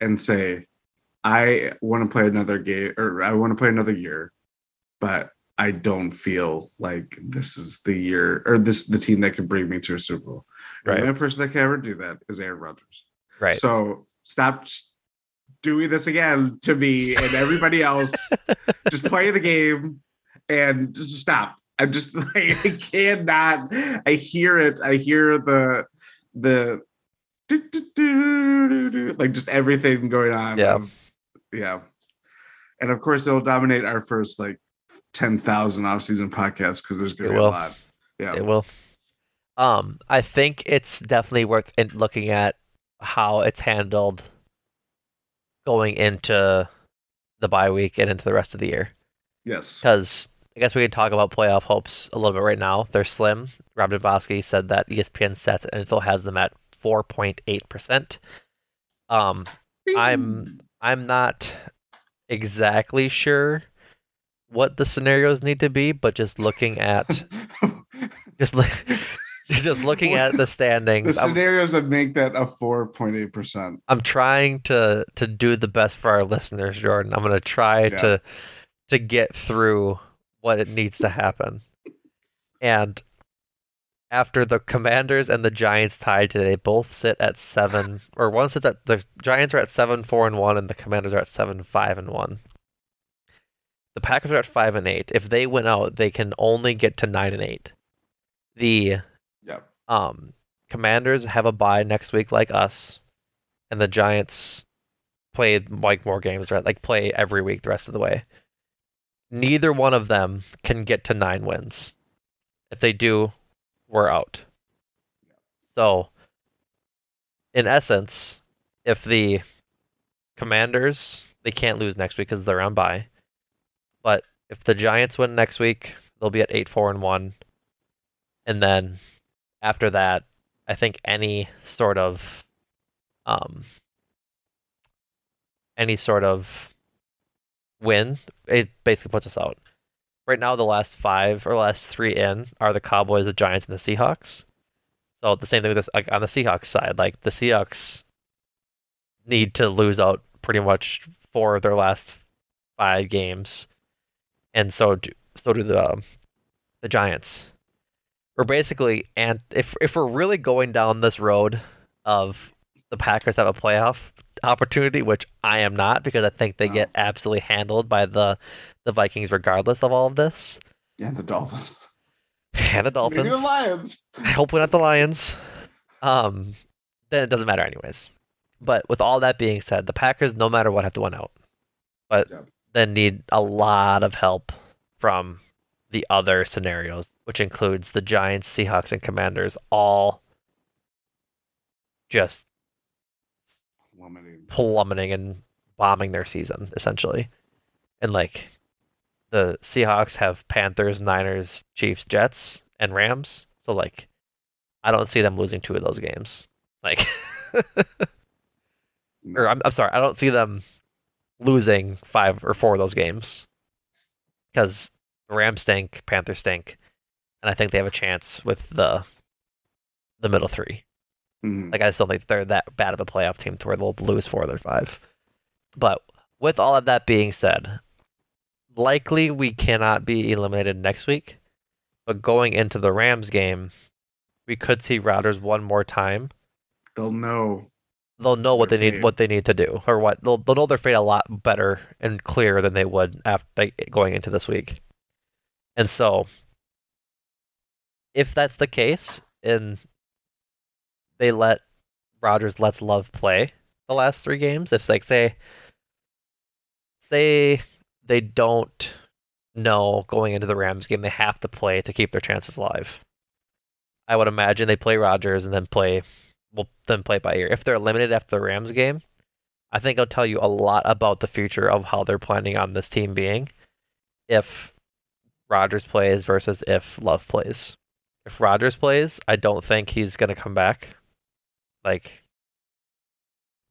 and say, I want to play another game or I want to play another year, but I don't feel like this is the year or this the team that can bring me to a Super Bowl. Right. The only person that can ever do that is Aaron Rodgers. Right. So stop doing this again to me and everybody else. just play the game and just stop. I'm just like I cannot. I hear it. I hear the the like just everything going on. Yeah. Yeah. And of course, it'll dominate our first like ten thousand off season podcasts because there's gonna be will. a lot. Yeah. It will. Um, I think it's definitely worth in looking at how it's handled going into the bye week and into the rest of the year. Yes. Because I guess we could talk about playoff hopes a little bit right now. They're slim. Rob Demovsky said that ESPN sets and NFL has them at 4.8%. Um, I'm I'm not exactly sure what the scenarios need to be, but just looking at just just looking at the the standings, I'm, scenarios that make that a four point eight percent. I'm trying to to do the best for our listeners, Jordan. I'm gonna try Yeah. to to get through what it needs to happen. And after the Commanders and the Giants tied today, both sit at seven or one sits at the Giants are at seven four and one and the Commanders are at seven five and one. The Packers are at five and eight. If they win out, they can only get to nine and eight. The Yep. um Commanders have a bye next week like us, and the Giants play like more games, right? Like play every week the rest of the way. Neither one of them can get to nine wins. If they do, we're out. So, in essence, if the Commanders they can't lose next week because they're on bye, but if the Giants win next week, they'll be at eight four and one, and then after that, I think any sort of um any sort of win, it basically puts us out. Right now, the last five or last three in are the Cowboys, the Giants, and the Seahawks. So the same thing with this, like on the Seahawks side, like the Seahawks need to lose out pretty much four of their last five games, and so do so do the um, the Giants. We're basically and if if we're really going down this road of the Packers have a playoff opportunity, which I am not because I think they No. get absolutely handled by the the Vikings regardless of all of this. And the Dolphins. And the Dolphins. Maybe the Lions. Hopefully not the Lions. Um, then it doesn't matter anyways. But with all that being said, the Packers, no matter what, have to win out. But then need a lot of help from the other scenarios, which includes the Giants, Seahawks, and Commanders, all just Plummeting. plummeting and bombing their season essentially. And like the Seahawks have Panthers, Niners, Chiefs, Jets, and Rams. So like I don't see them losing two of those games. Like or I'm I'm sorry, I don't see them losing five or four of those games. Because the Rams stink, Panthers stink, and I think they have a chance with the the middle three. Mhm. Like I don't think they're that bad of a playoff team to where they'll lose four of their five. But with all of that being said, likely we cannot be eliminated next week. But going into the Rams game, we could see Rodgers one more time. They'll know. They'll know what they Their need what they need to do, or what they'll they'll know their fate a lot better and clearer than they would after going into this week. And so, if that's the case, and they let Rodgers lets Love play the last three games, if like say say they don't know going into the Rams game they have to play to keep their chances alive. I would imagine they play Rodgers and then play will then play by ear. If they're eliminated after the Rams game, I think it'll tell you a lot about the future of how they're planning on this team being if Rodgers plays versus if Love plays. If Rodgers plays, I don't think he's gonna come back. Like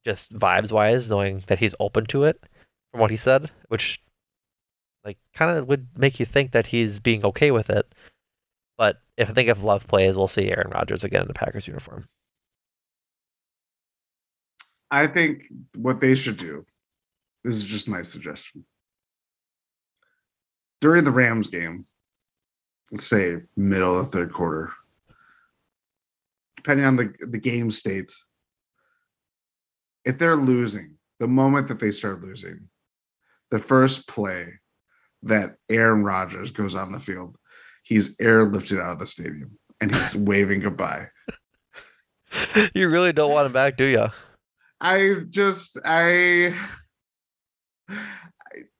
just vibes wise, knowing that he's open to it from what he said, which like kind of would make you think that he's being okay with it. But if I think if Love plays, we'll see Aaron Rodgers again in the Packers uniform. I think what they should do. This is just my suggestion. During the Rams game, let's say middle of the third quarter, depending on the, the game state, if they're losing, the moment that they start losing, the first play that Aaron Rodgers goes on the field, he's airlifted out of the stadium and he's waving goodbye. you really don't want him back, do you? I just I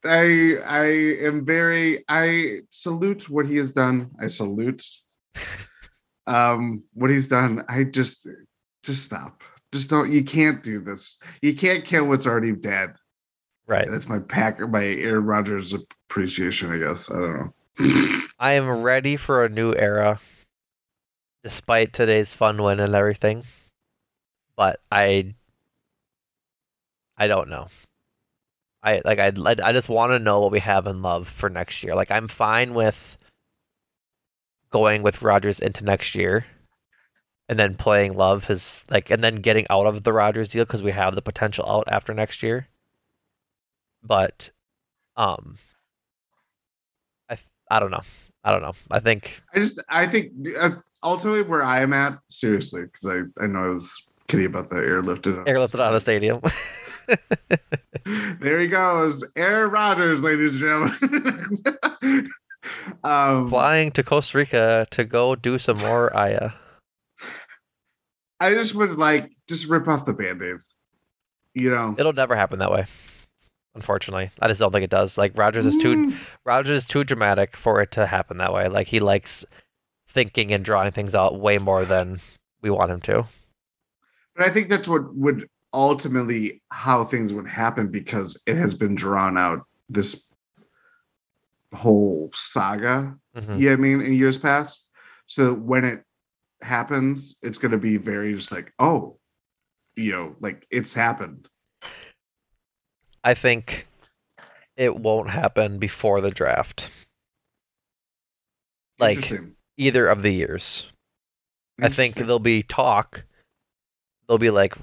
I I am very I salute what he has done. I salute um what he's done. I just just stop. Just don't you can't do this. You can't kill what's already dead. Right. That's my Packer my Aaron Rodgers appreciation, I guess. I don't know. I am ready for a new era, despite today's fun win and everything. But I, I don't know. I like I I just want to know what we have in love for next year. Like I'm fine with going with Rodgers into next year, and then playing Love his like, and then getting out of the Rodgers deal because we have the potential out after next year. But, um, I I don't know. I don't know. I think I just I think uh, ultimately where I am at, seriously, because I I know I was kidding about the airlifted. airlifted out of stadium. there he goes, Air Rodgers, ladies and gentlemen. um, Flying to Costa Rica to go do some more Aya. I just would like just rip off the band-aid. You know, It'll never happen that way. Unfortunately, I just don't think it does. Like Rodgers is too Mm. Rodgers is too dramatic for it to happen that way. Like he likes thinking and drawing things out way more than we want him to. but I think that's what would ultimately how things would happen because it has been drawn out this whole saga. Mhm. Yeah, I mean, in years past. So when it happens, it's going to be very just like, oh, you know, like it's happened. I think it won't happen before the draft. Like either of the years. I think there'll be talk. They'll be like,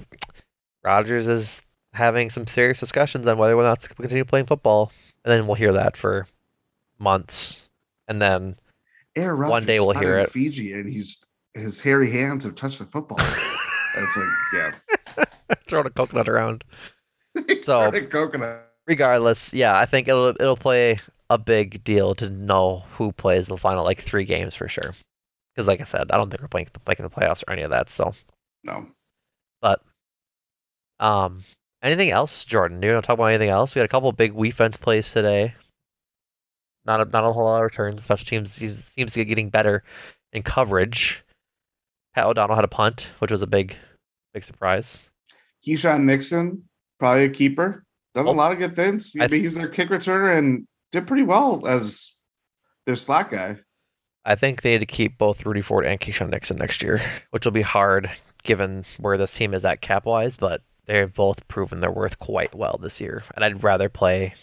Rodgers is having some serious discussions on whether or not to continue playing football, and then we'll hear that for months, and then one day we'll hear it. Fiji, and he's his hairy hands have touched the football. it's like, yeah, throwing a coconut around. So- coconut. Regardless, yeah, I think it'll it'll play a big deal to know who plays the final like three games for sure. Because like I said, I don't think we're playing making the playoffs or any of that. So, No, but um, anything else, Jordan? Do you want to talk about anything else? We had a couple big defense plays today. Not a, not a whole lot of returns. Special teams seems, seems to be getting better in coverage. Pat O'Donnell had a punt, which was a big big surprise. Keisean Nixon probably a keeper. Done a lot of good things. I- he's their kick returner and did pretty well as their slot guy. I think they need to keep both Rudy Ford and Keisean Nixon next year, which will be hard given where this team is at cap wise, but they've both proven their worth quite well this year. And I'd rather play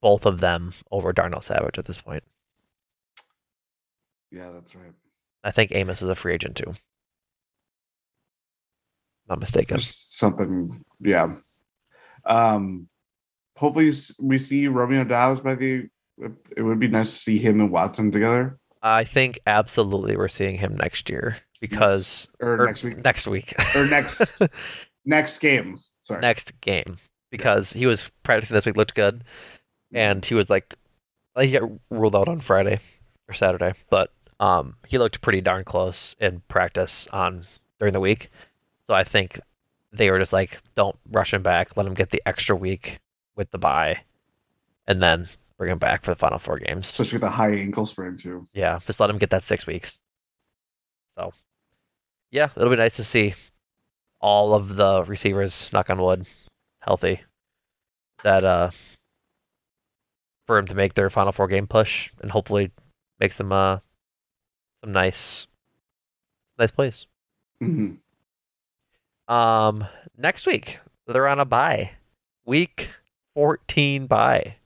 both of them over Darnell Savage at this point. Yeah, that's right. I think Amos is a free agent too. Not mistaken. Something, yeah. Um, hopefully we see Romeo Doubs by the. It would be nice to see him and Watson together I think absolutely we're seeing him next year because or, or next week next week. or next next game. Sorry, next game because he was practicing this week, looked good, and he was like, like he got ruled out on Friday or Saturday, but um, he looked pretty darn close in practice on during the week. So I think they were just like, don't rush him back, let him get the extra week with the bye, and then bring him back for the final four games. especially with a high ankle sprain too. Yeah, just let him get that six weeks. So, yeah, it'll be nice to see all of the receivers, knock on wood, healthy. That uh, for him to make their final four game push and hopefully make some uh some nice nice plays. hmm Um, next week they're on a bye, week fourteen bye.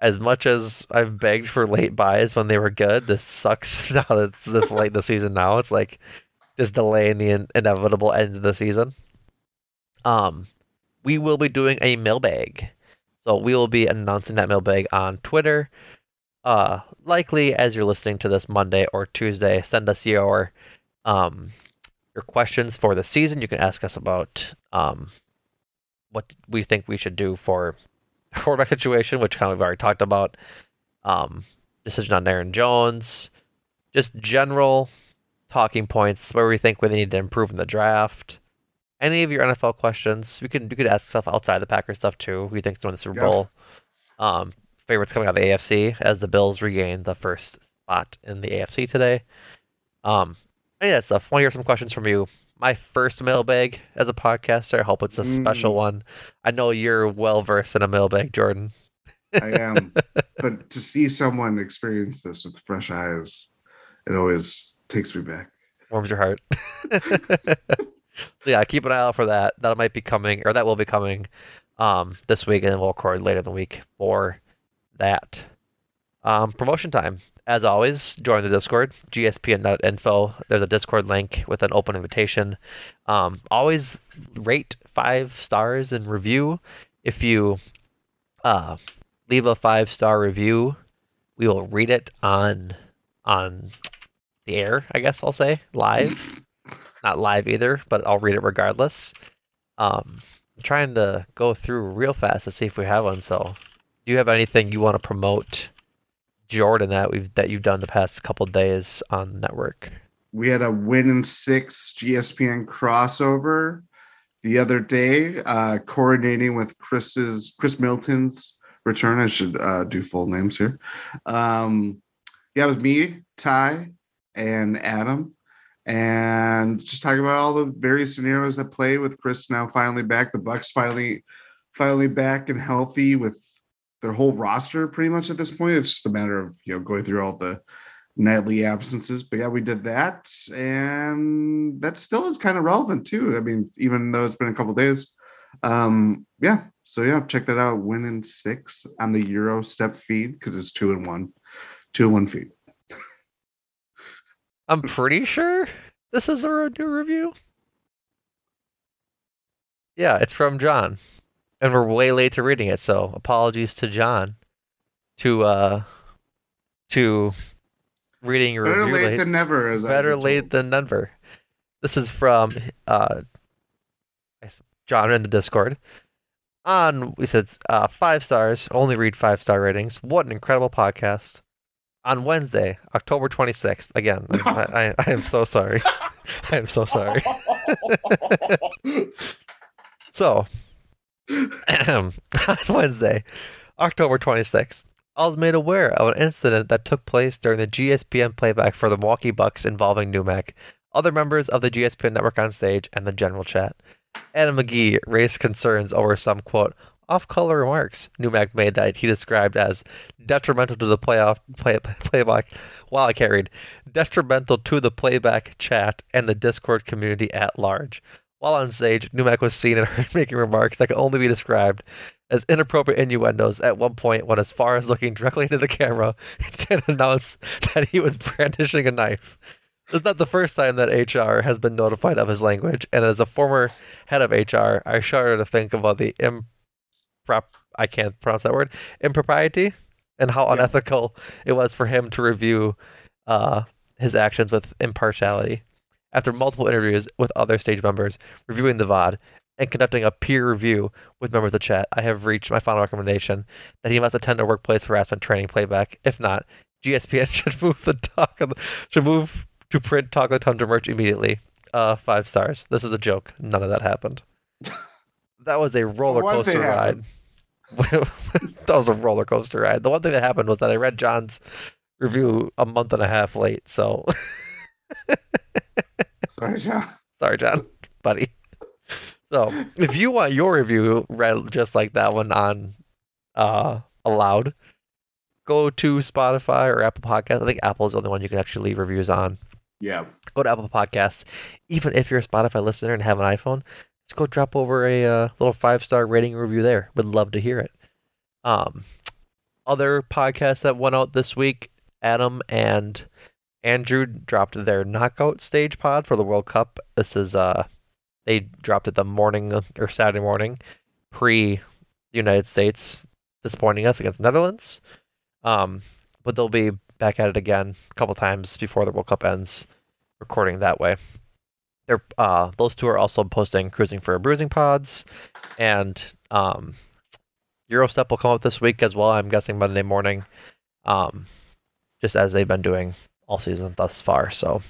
As much as I've begged for late byes when they were good, this sucks now that it's this late in the season. Now it's like just delaying the in- inevitable end of the season. Um, we will be doing a mailbag, so we will be announcing that mailbag on Twitter. Uh, likely as you're listening to this Monday or Tuesday, send us your um your questions for the season. You can ask us about um, what we think we should do for quarterback situation, which kind of we've already talked about. Um, decision on Aaron Jones, just general talking points where we think we need to improve in the draft. Any of your NFL questions, we can you could ask stuff outside the Packers stuff too. Who you think's going to the Super Yeah. Bowl? Um, favorites coming out of the AFC as the Bills regain the first spot in the AFC today. Um, any of that stuff. Want to hear some questions from you? My first mailbag as a podcaster. I hope it's a special Mm. one. I know you're well versed in a mailbag, Jordan. I am, but to see someone experience this with fresh eyes, it always takes me back. Warms your heart. So yeah, keep an eye out for that. That might be coming, or that will be coming um, this week, and then we'll record later in the week for that. Um, promotion time. As always, join the Discord, gspn.info. There's a Discord link with an open invitation. Um, always rate five stars and review. If you uh, leave a five star review, we will read it on on the air. I guess I'll say live, not live either, but I'll read it regardless. Um, I'm trying to go through real fast to see if we have one. So, do you have anything you want to promote, Jordan? That we've that you've done the past couple days on network. We had a win in six GSPN crossover the other day, uh, coordinating with Chris's Khris Middleton's return. I should uh, do full names here. Um, yeah, it was me, Ty, and Adam, and just talking about all the various scenarios that play with Chris now finally back. The Bucks finally, finally back and healthy with their whole roster pretty much at this point. It's just a matter of you know going through all the nightly absences. But yeah, we did that, and that still is kind of relevant too. I mean, even though it's been a couple days, um, yeah, so yeah, check that out. Win in six on the Gyro Step feed because it's two and one, two and one feed. I'm pretty sure this is a new review. Yeah, it's from John, and we're way late to reading it, so apologies to John. To uh, to reading your Better review late late. than never, as Better late than never. This is from uh, John in the Discord. On we said uh, five stars. Only read five star ratings. What an incredible podcast! On Wednesday, October twenty sixth. Again, I, I I am so sorry. I am so sorry. so on Wednesday, October twenty sixth. I was made aware of an incident that took place during the GSPN playback for the Milwaukee Bucks involving Numac, other members of the GSPN network on stage, and the general chat. Adam McGee raised concerns over some quote off-color remarks Numac made that he described as detrimental to the playoff play, playback. Wow, I can't read. Detrimental to the playback chat and the Discord community at large. While on stage, Numac was seen and heard making remarks that could only be described as inappropriate innuendos at one point when as far as looking directly into the camera and announced that he was brandishing a knife. It's not the first time that HR has been notified of his language, and as a former head of HR, I shudder to think about the improp I can't pronounce that word impropriety and how unethical it was for him to review uh, his actions with impartiality. After multiple interviews with other stage members, reviewing the VOD, and conducting a peer review with members of the chat, I have reached my final recommendation that he must attend a workplace harassment training playback. If not, GSPN should move the talk of the, should move to print Talk of the Tundra merch immediately. Uh, five stars. This is a joke. None of that happened. that was a roller coaster ride. that was a roller coaster ride. The one thing that happened was that I read John's review a month and a half late. So Sorry, John. sorry, John, buddy. So if you want your review read just like that one on uh allowed, go to Spotify or Apple Podcasts. I think Apple is the only one you can actually leave reviews on. Yeah. Go to Apple Podcasts. Even if you're a Spotify listener and have an iPhone, just go drop over a uh, little five star rating review there. Would love to hear it. Um, other podcasts that went out this week, Adam and Andrew dropped their knockout stage pod for the World Cup. This is uh, they dropped it the morning or Saturday morning, pre United States, disappointing us against Netherlands. Um, but they'll be back at it again a couple times before the World Cup ends, recording that way. They're uh, those two are also posting cruising for bruising pods, and um, Gyro Step will come up this week as well. I'm guessing Monday morning, um, just as they've been doing all season thus far. So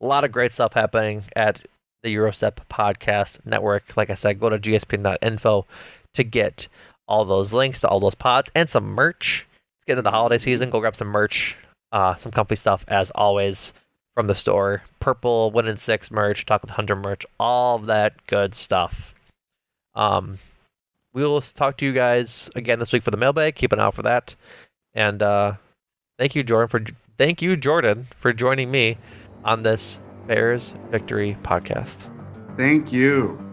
a lot of great stuff happening at the Gyro Step podcast network. Like I said, go to gspn.info to get all those links to all those pods and some merch. Let's get into the holiday season. Go grab some merch, uh, some comfy stuff as always from the store. Purple, Win In 6 merch, Talk of the Tundra merch, all that good stuff. Um, we will talk to you guys again this week for the mailbag. Keep an eye out for that. And uh, thank you, Jordan, for thank you, Jordan, for joining me on this Bears Victory podcast. Thank you.